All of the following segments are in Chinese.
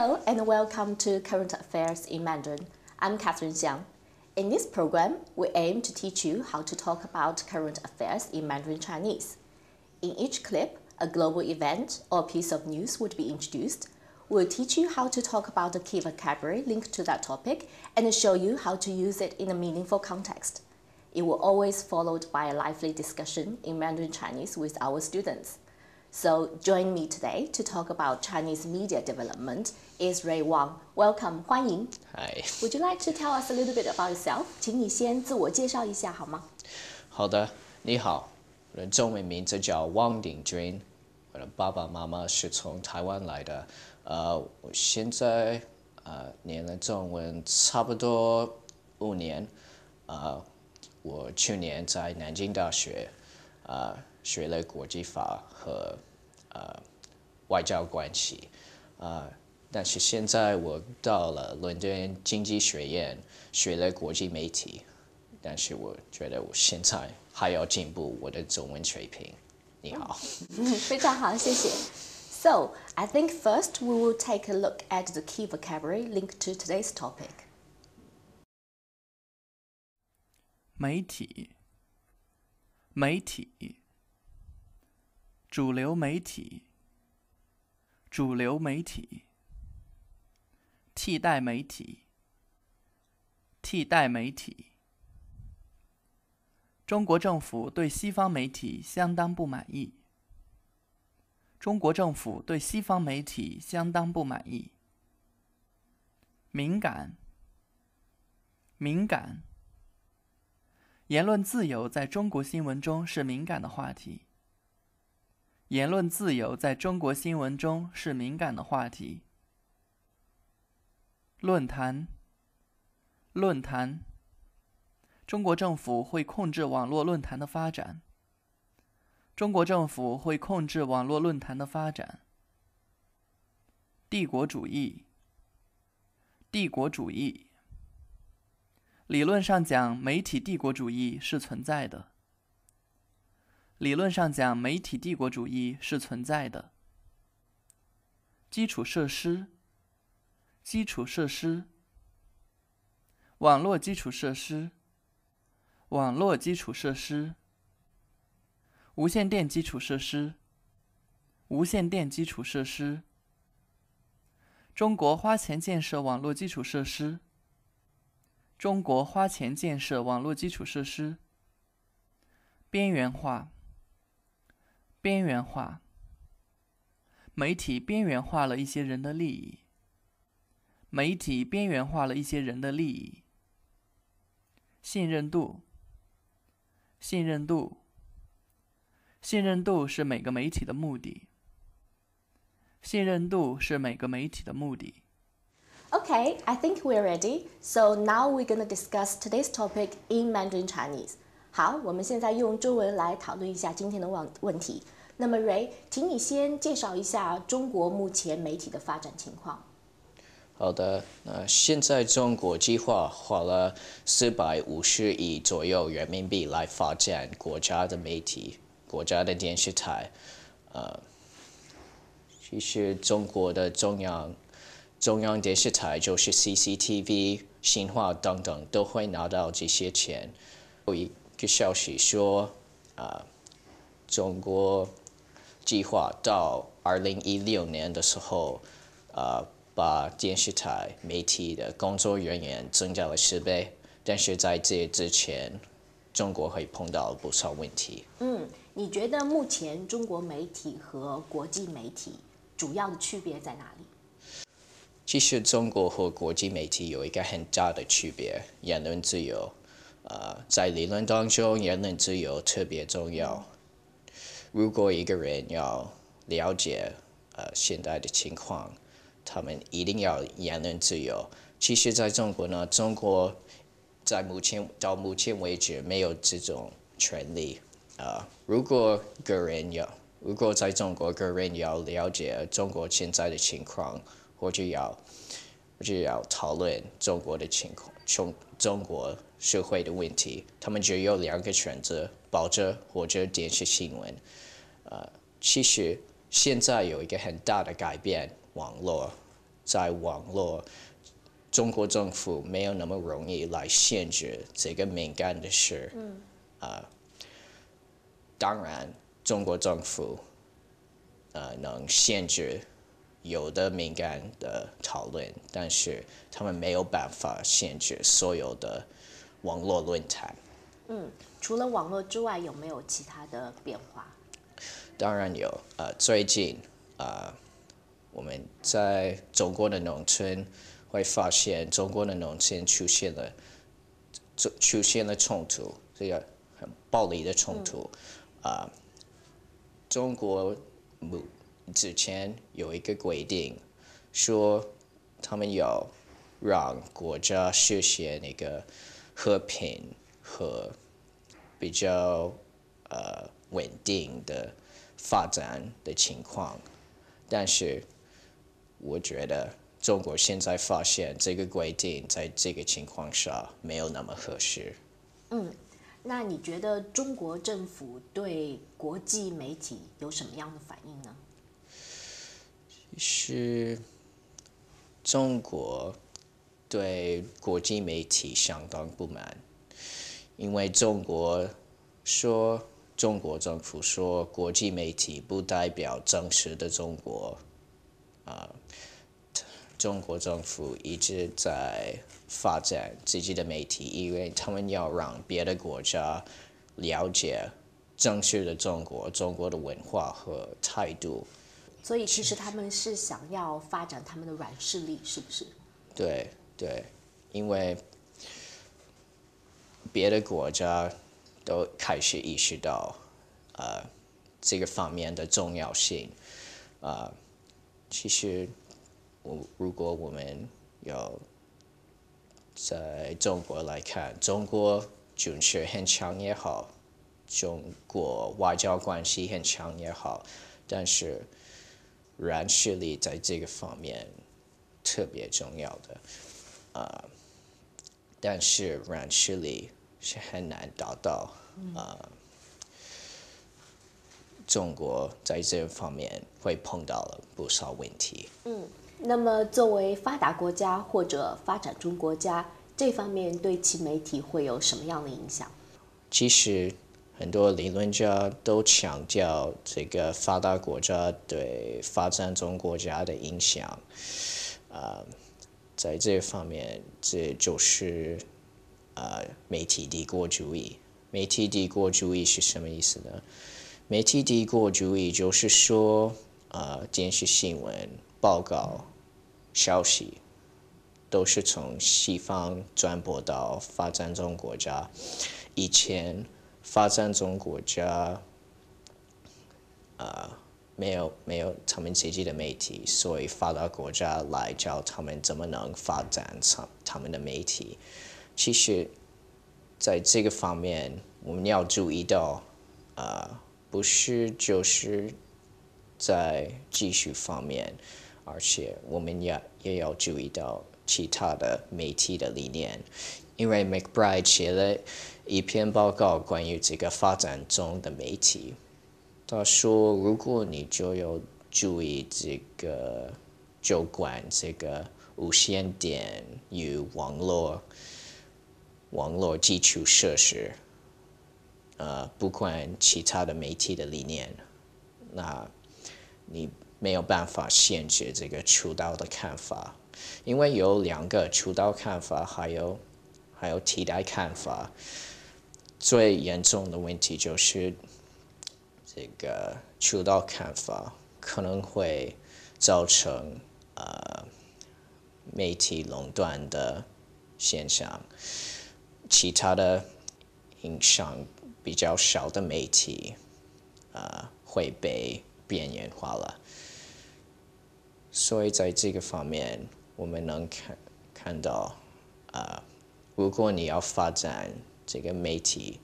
Hello and welcome to Current Affairs in Mandarin. I'm Catherine Xiang. In this program, we aim to teach you how to talk about current affairs in Mandarin Chinese. In each clip, a global event or piece of news would be introduced. We'll teach you how to talk about the key vocabulary linked to that topic and show you how to use it in a meaningful context. It will always followed by a lively discussion in Mandarin Chinese with our students. So join me today to talk about Chinese media development is Ray Wang. Welcome, 欢迎。Hi，Would you like to tell us a little bit about yourself? 请你先自我介绍一下好吗？好的，你好，我的中文名字叫汪鼎军，我的爸爸妈妈是从台湾来的，呃，我现在呃念了中文差不多五年，呃，我去年在南京大学，呃，学了国际法和呃外交关系，呃，但是现在我到了伦敦经济学院学了国际媒体。但是我觉得我现在还要进步我的中文水平。你好，非常好，谢谢。So, I think first we will take a look at the key vocabulary linked to today's topic. 媒体，媒体，主流媒体，主流媒体，替代媒体，替代媒体。中国政府对西方媒体相当不满意。中国政府对西方媒体相当不满意。敏感，敏感。言论自由在中国新闻中是敏感的话题。言论自由在中国新闻中是敏感的话题。论坛，论坛。中国政府会控制网络论坛的发展。中国政府会控制网络论坛的发展。帝国主义，帝国主义。理论上讲，媒体帝国主义是存在的。理论上讲，媒体帝国主义是存在的。基础设施，基础设施，网络基础设施，网络基础设施，无线电基础设施，无线电基础设施。中国花钱建设网络基础设施。中国花钱建设网络基础设施。边缘化，边缘化。媒体边缘化了一些人的利益。媒体边缘化了一些人的利益。信任度，信任度。信任度是每个媒体的目的。信任度是每个媒体的目的。Okay, I think we're ready. So now we're gonna discuss today's topic in Mandarin Chinese. 好，我们现在用中文来讨论一下今天的问问题。那么 Ray，请你先介绍一下中国目前媒体的发展情况。好的，那现在中国计划花了四百五十亿左右人民币来发展国家的媒体、国家的电视台。呃，其实中国的中央中央电视台就是 CCTV、新华等等都会拿到这些钱。有一个消息说，啊、中国计划到二零一六年的时候，啊、把电视台媒体的工作人员增加了十倍，但是在这之前，中国会碰到不少问题。嗯，你觉得目前中国媒体和国际媒体主要的区别在哪里？其实中国和国际媒体有一个很大的区别，言论自由。呃，在理论当中，言论自由特别重要。如果一个人要了解呃现在的情况，他们一定要言论自由。其实，在中国呢，中国在目前到目前为止没有这种权利。啊、如果个人要，如果在中国个人要了解中国现在的情况，或者要或者要讨论中国的情况，中中国社会的问题，他们只有两个选择：报纸或者电视新闻。呃，其实现在有一个很大的改变，网络在网络，中国政府没有那么容易来限制这个敏感的事。嗯。啊，当然，中国政府，呃，能限制有的敏感的讨论，但是他们没有办法限制所有的网络论坛。嗯，除了网络之外，有没有其他的变化？当然有。呃，最近，呃，我们在中国的农村会发现，中国的农村出现了，出出现了冲突，这个很暴力的冲突。啊，中国目之前有一个规定，说他们要让国家实现那个和平和比较呃稳定的。发展的情况，但是我觉得中国现在发现这个规定在这个情况下没有那么合适。嗯，那你觉得中国政府对国际媒体有什么样的反应呢？是中国对国际媒体相当不满，因为中国说。中国政府说，国际媒体不代表真实的中国。啊，中国政府一直在发展自己的媒体，因为他们要让别的国家了解真实的中国、中国的文化和态度。所以，其实他们是想要发展他们的软实力，是不是？对对，因为别的国家。都开始意识到，呃，这个方面的重要性。呃，其实，我如果我们要在中国来看，中国军事很强也好，中国外交关系很强也好，但是软实力在这个方面特别重要的。啊，但是软实力。是很难达到，呃，中国在这方面会碰到了不少问题。嗯，那么作为发达国家或者发展中国家，这方面对其媒体会有什么样的影响？其实很多理论家都强调这个发达国家对发展中国家的影响，呃，在这方面，这就是。呃，媒体帝国主义，媒体帝国主义是什么意思呢？媒体帝国主义就是说，呃，电视新闻、报告、消息，都是从西方传播到发展中国家。以前发展中国家，呃，没有没有他们自己的媒体，所以发达国家来教他们怎么能发展他他们的媒体。其实，在这个方面，我们要注意到，呃，不是就是在技术方面，而且我们也也要注意到其他的媒体的理念。因为 McBride 写了一篇报告关于这个发展中的媒体，他说，如果你就要注意这个，就管这个无线电与网络。网络基础设施，呃，不管其他的媒体的理念，那你没有办法限制这个出道的看法，因为有两个出道看法，还有还有替代看法。最严重的问题就是这个出道看法可能会造成呃媒体垄断的现象。其他的影响比较少的媒体，呃，会被边缘化了。所以在这个方面，我们能看看到，呃，如果你要发展这个媒体，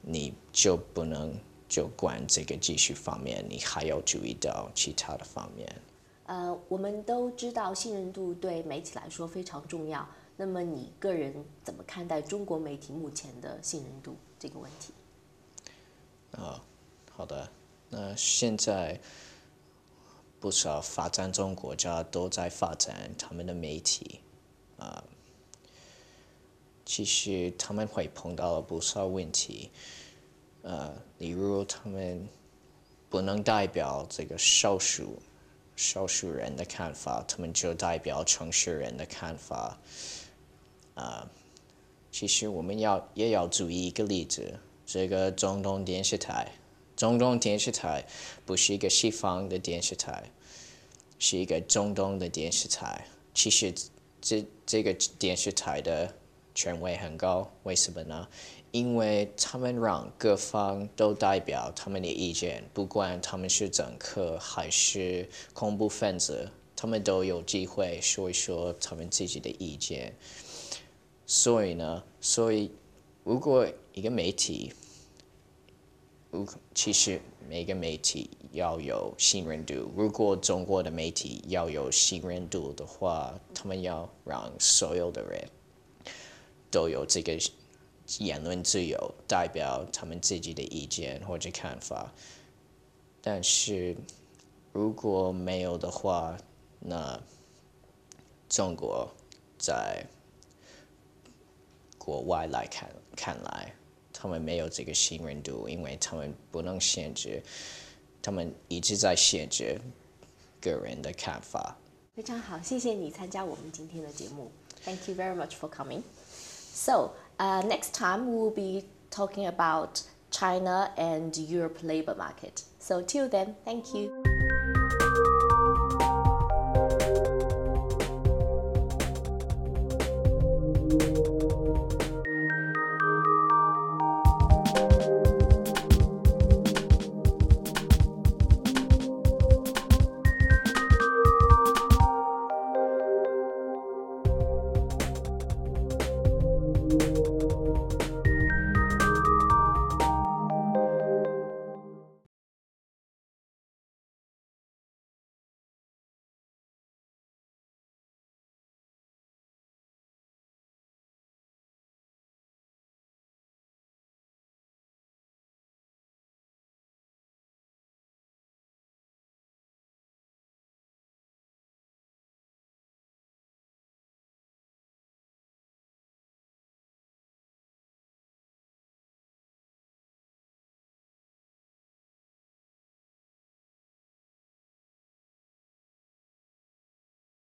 你就不能就管这个技术方面，你还要注意到其他的方面。呃，我们都知道信任度对媒体来说非常重要。那么你个人怎么看待中国媒体目前的信任度这个问题？啊，好的。那现在不少发展中国家都在发展他们的媒体，啊，其实他们会碰到了不少问题，呃，例如他们不能代表这个少数少数人的看法，他们就代表城市人的看法，啊，其实我们要也要注意一个例子，这个中东电视台。中东电视台不是一个西方的电视台，是一个中东的电视台。其实这这个电视台的权威很高，为什么呢？因为他们让各方都代表他们的意见，不管他们是政客还是恐怖分子，他们都有机会说一说他们自己的意见。所以呢，所以如果一个媒体，其实每个媒体要有信任度。如果中国的媒体要有信任度的话，他们要让所有的人都有这个言论自由，代表他们自己的意见或者看法。但是如果没有的话，那中国在国外来看看来。他们没有这个信任度，因为他们不能限制，他们一直在限制个人的看法。非常好，谢谢你参加我们今天的节目。Thank you very much for coming. So, uh, next time we will be talking about China and Europe labor market. So till then, thank you.